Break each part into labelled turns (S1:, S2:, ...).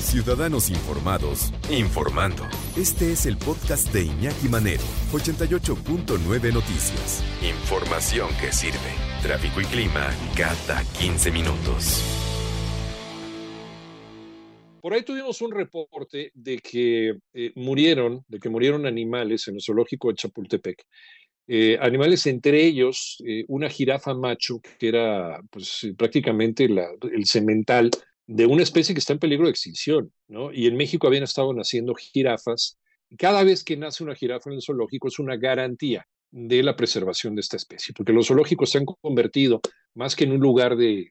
S1: Ciudadanos informados, informando. Este es el podcast de Iñaki Manero, 88.9 Noticias. Información que sirve. Tráfico y clima cada 15 minutos.
S2: Por ahí tuvimos un reporte de que eh, murieron, de que murieron animales en el zoológico de Chapultepec. Eh, animales, entre ellos eh, una jirafa macho, que era pues, prácticamente el semental de una especie que está en peligro de extinción, ¿no? Y en México habían estado naciendo jirafas. Cada vez que nace una jirafa en el zoológico es una garantía de la preservación de esta especie, porque los zoológicos se han convertido más que en un lugar de,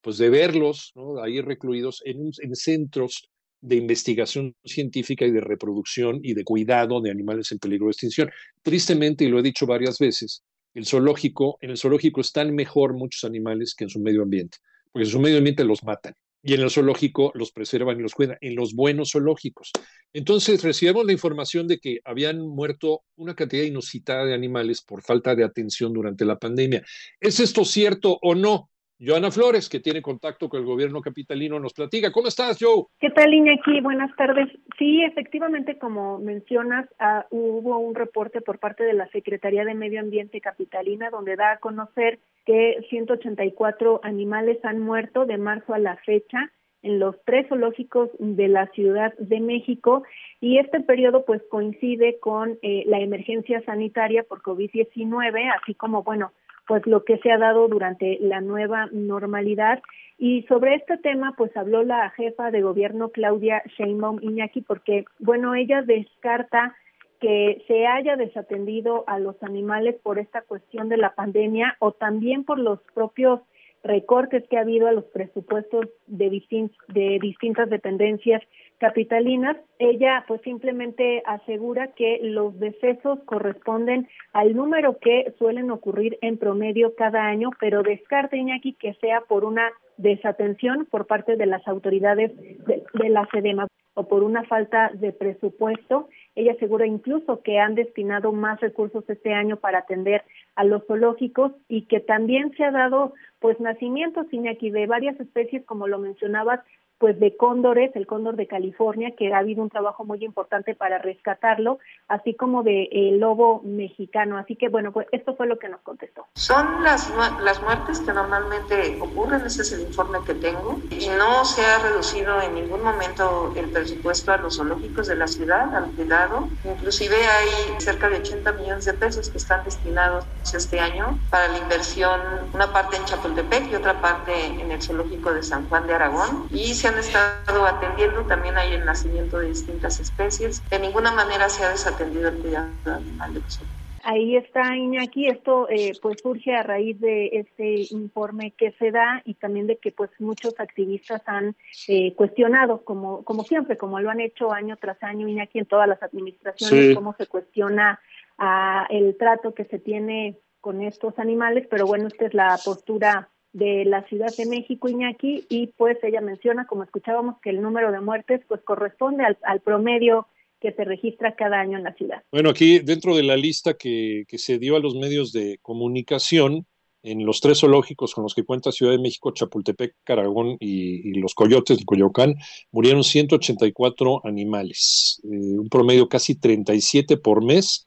S2: pues de verlos, ¿no? ahí recluidos, en, en centros de investigación científica y de reproducción y de cuidado de animales en peligro de extinción. Tristemente, y lo he dicho varias veces, el zoológico, en el zoológico están mejor muchos animales que en su medio ambiente, porque en su medio ambiente los matan y en el zoológico los preservan y los cuidan, en los buenos zoológicos. Entonces recibimos la información de que habían muerto una cantidad inusitada de animales por falta de atención durante la pandemia. ¿Es esto cierto o no? Joana Flores, que tiene contacto con el gobierno capitalino, nos platica. ¿Cómo estás, Joe?
S3: ¿Qué tal, Iñaki? Buenas tardes. Sí, efectivamente, como mencionas, ah, hubo un reporte por parte de la Secretaría de Medio Ambiente Capitalina donde da a conocer que 184 animales han muerto de marzo a la fecha en los tres zoológicos de la Ciudad de México y este periodo pues coincide con eh, la emergencia sanitaria por COVID-19, así como bueno, pues lo que se ha dado durante la nueva normalidad. Y sobre este tema pues habló la jefa de gobierno Claudia Sheinbaum Iñaki porque bueno, ella descarta que se haya desatendido a los animales por esta cuestión de la pandemia o también por los propios recortes que ha habido a los presupuestos de, de distintas dependencias capitalinas, ella pues simplemente asegura que los decesos corresponden al número que suelen ocurrir en promedio cada año, pero descarta Iñaki que sea por una desatención por parte de las autoridades de, de la SEDEMA o por una falta de presupuesto. Ella asegura incluso que han destinado más recursos este año para atender a los zoológicos y que también se ha dado pues nacimientos, Iñaki, de varias especies, como lo mencionabas, pues de cóndores, el cóndor de California, que ha habido un trabajo muy importante para rescatarlo, así como de el lobo mexicano. Así que bueno, pues esto fue lo que nos contestó.
S4: Son las, las muertes que normalmente ocurren, ese es el informe que tengo, y no se ha reducido en ningún momento el presupuesto a los zoológicos de la ciudad, al cuidado. Inclusive hay cerca de 80 millones de pesos que están destinados este año para la inversión, una parte en Chapultepec y otra parte en el zoológico de San Juan de Aragón. Y se han estado atendiendo, también hay el nacimiento de distintas especies. De ninguna manera se ha desatendido el cuidado animal de los
S3: Ahí está Iñaki, esto eh, pues surge a raíz de este informe que se da y también de que pues muchos activistas han eh, cuestionado, como, como siempre, como lo han hecho año tras año Iñaki en todas las administraciones, cómo se cuestiona a el trato que se tiene con estos animales, pero bueno, esta es la postura de la Ciudad de México, Iñaki, y pues ella menciona, como escuchábamos, que el número de muertes pues corresponde al, promedio que se registra cada año en la ciudad.
S2: Bueno, aquí dentro de la lista que, que se dio a los medios de comunicación, en los tres zoológicos con los que cuenta Ciudad de México, Chapultepec, Caragón y, los Coyotes de Coyoacán, murieron 184 animales, eh, un promedio casi 37 por mes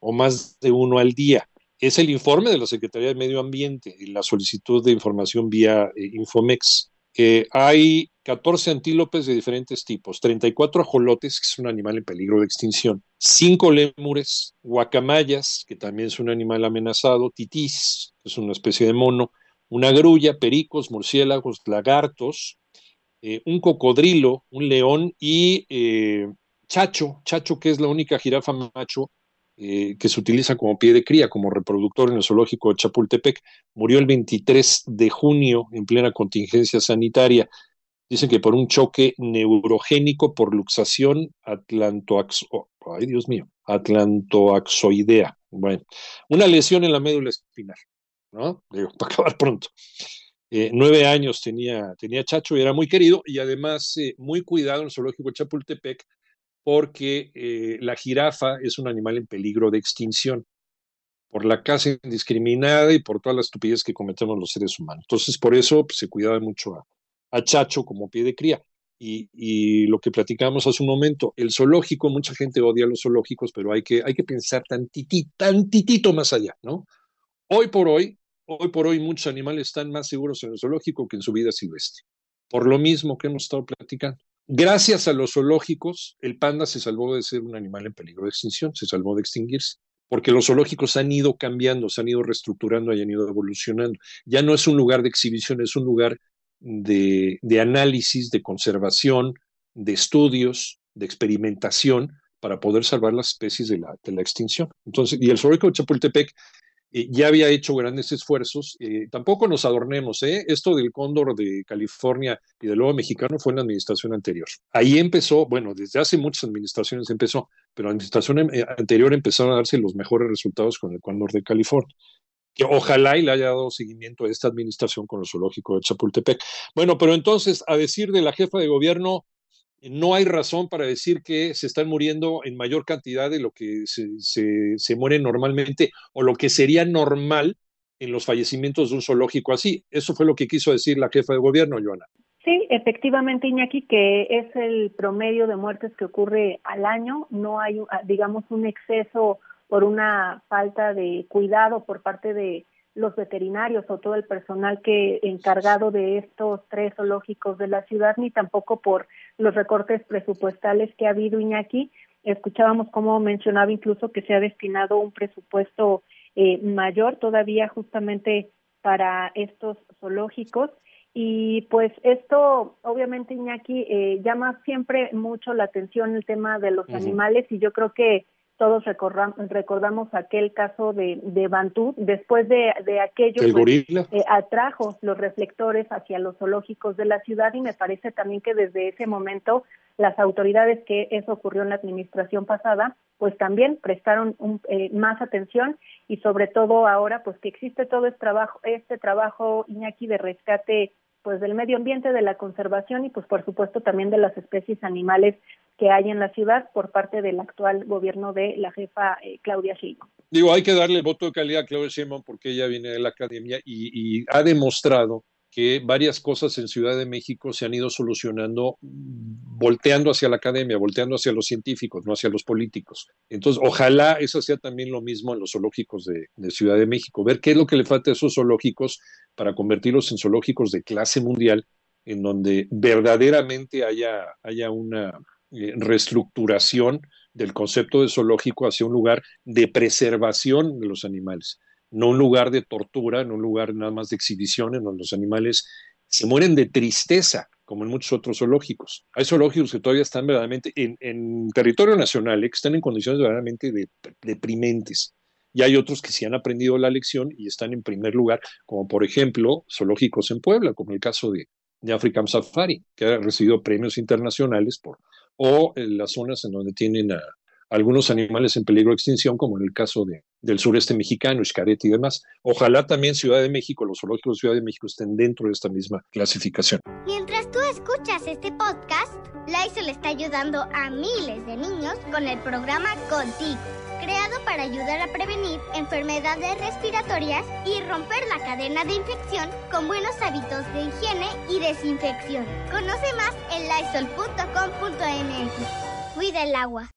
S2: o más de uno al día es el informe de la Secretaría de Medio Ambiente y la solicitud de información vía eh, Infomex. hay 14 antílopes de diferentes tipos, 34 ajolotes, que es un animal en peligro de extinción, 5 lémures, guacamayas, que también es un animal amenazado, titís, que es una especie de mono, una grulla, pericos, murciélagos, lagartos, eh, un cocodrilo, un león y eh, chacho, chacho que es la única jirafa macho eh, que se utiliza como pie de cría, como reproductor en el zoológico de Chapultepec. Murió el 23 de junio en plena contingencia sanitaria. Dicen que por un choque neurogénico por luxación atlantoaxo, ay Dios mío, atlantoaxoidea. Bueno, una lesión en la médula espinal, ¿no? Digo, para acabar pronto. Eh, nueve años tenía, tenía Chacho y era muy querido y además eh, muy cuidado en el zoológico de Chapultepec porque eh, la jirafa es un animal en peligro de extinción por la caza indiscriminada y por todas las estupidez que cometemos los seres humanos. Entonces, por eso pues, se cuidaba mucho a, Chacho como pie de cría. Y, y, lo que platicamos hace un momento, el zoológico, mucha gente odia los zoológicos, pero hay que, hay que pensar tantitito, tantitito más allá, ¿no? Hoy por hoy, hoy por hoy muchos animales están más seguros en el zoológico que en su vida silvestre. Por lo mismo que hemos estado platicando. Gracias a los zoológicos, el panda se salvó de ser un animal en peligro de extinción, se salvó de extinguirse, porque los zoológicos han ido cambiando, se han ido reestructurando y han ido evolucionando. Ya no es un lugar de exhibición, es un lugar de, análisis, de conservación, de estudios, de experimentación para poder salvar las especies de la, de la extinción. Entonces, y el zoológico de Chapultepec eh, ya había hecho grandes esfuerzos. Eh, tampoco nos adornemos, ¿eh? Esto del cóndor de California y del lobo mexicano fue en la administración anterior. Ahí empezó, bueno, desde hace muchas administraciones empezó, pero la administración eh, anterior empezaron a darse los mejores resultados con el cóndor de California que ojalá y le haya dado seguimiento a esta administración con el zoológico de Chapultepec. Bueno, pero entonces, a decir de la jefa de gobierno, no hay razón para decir que se están muriendo en mayor cantidad de lo que se, se, muere normalmente o lo que sería normal en los fallecimientos de un zoológico así. Eso fue lo que quiso decir la jefa de gobierno, Joana.
S3: Sí, efectivamente, Iñaki, que es el promedio de muertes que ocurre al año. No hay, digamos, un exceso por una falta de cuidado por parte de los veterinarios o todo el personal que encargado de estos tres zoológicos de la ciudad, ni tampoco por los recortes presupuestales que ha habido Iñaki. Escuchábamos cómo mencionaba incluso que se ha destinado un presupuesto eh, mayor todavía justamente para estos zoológicos. Y pues esto, obviamente, Iñaki, eh, llama siempre mucho la atención el tema de los animales y yo creo que todos recordamos aquel caso de, de Bantú, después de, de aquello
S2: el pues,
S3: eh, atrajo los reflectores hacia los zoológicos de la ciudad y me parece también que desde ese momento las autoridades que eso ocurrió en la administración pasada, pues también prestaron un, eh, más atención y sobre todo ahora pues que existe todo este trabajo, este trabajo Iñaki de rescate pues del medio ambiente, de la conservación y pues por supuesto también de las especies animales que hay en la ciudad por parte del actual gobierno de la jefa eh, Claudia Sheinbaum.
S2: Digo, hay que darle el voto de calidad a Claudia Sheinbaum porque ella viene de la academia y, y ha demostrado que varias cosas en Ciudad de México se han ido solucionando volteando hacia la academia, volteando hacia los científicos, no hacia los políticos. Entonces, ojalá eso sea también lo mismo en los zoológicos de, Ciudad de México, ver qué es lo que le falta a esos zoológicos para convertirlos en zoológicos de clase mundial, en donde verdaderamente haya, haya una eh, reestructuración del concepto de zoológico hacia un lugar de preservación de los animales, no un lugar de tortura, no un lugar nada más de exhibición en donde los animales se mueren de tristeza, como en muchos otros zoológicos. Hay zoológicos que todavía están verdaderamente en, en territorio nacional, eh, que están en condiciones verdaderamente de, deprimentes. Y hay otros que sí han aprendido la lección y están en primer lugar, como por ejemplo zoológicos en Puebla, como el caso de, de African Safari, que ha recibido premios internacionales por o en las zonas en donde tienen a algunos animales en peligro de extinción, como en el caso de, del sureste mexicano, Xcaret y demás. Ojalá también Ciudad de México, los zoológicos de Ciudad de México estén dentro de esta misma clasificación.
S5: Mientras tú escuchas este podcast, Lysol está ayudando a miles de niños con el programa Contigo, creado para ayudar a prevenir enfermedades respiratorias y romper la cadena de infección con buenos hábitos de higiene y desinfección. Conoce más en lysol.com.mx. Cuida el agua.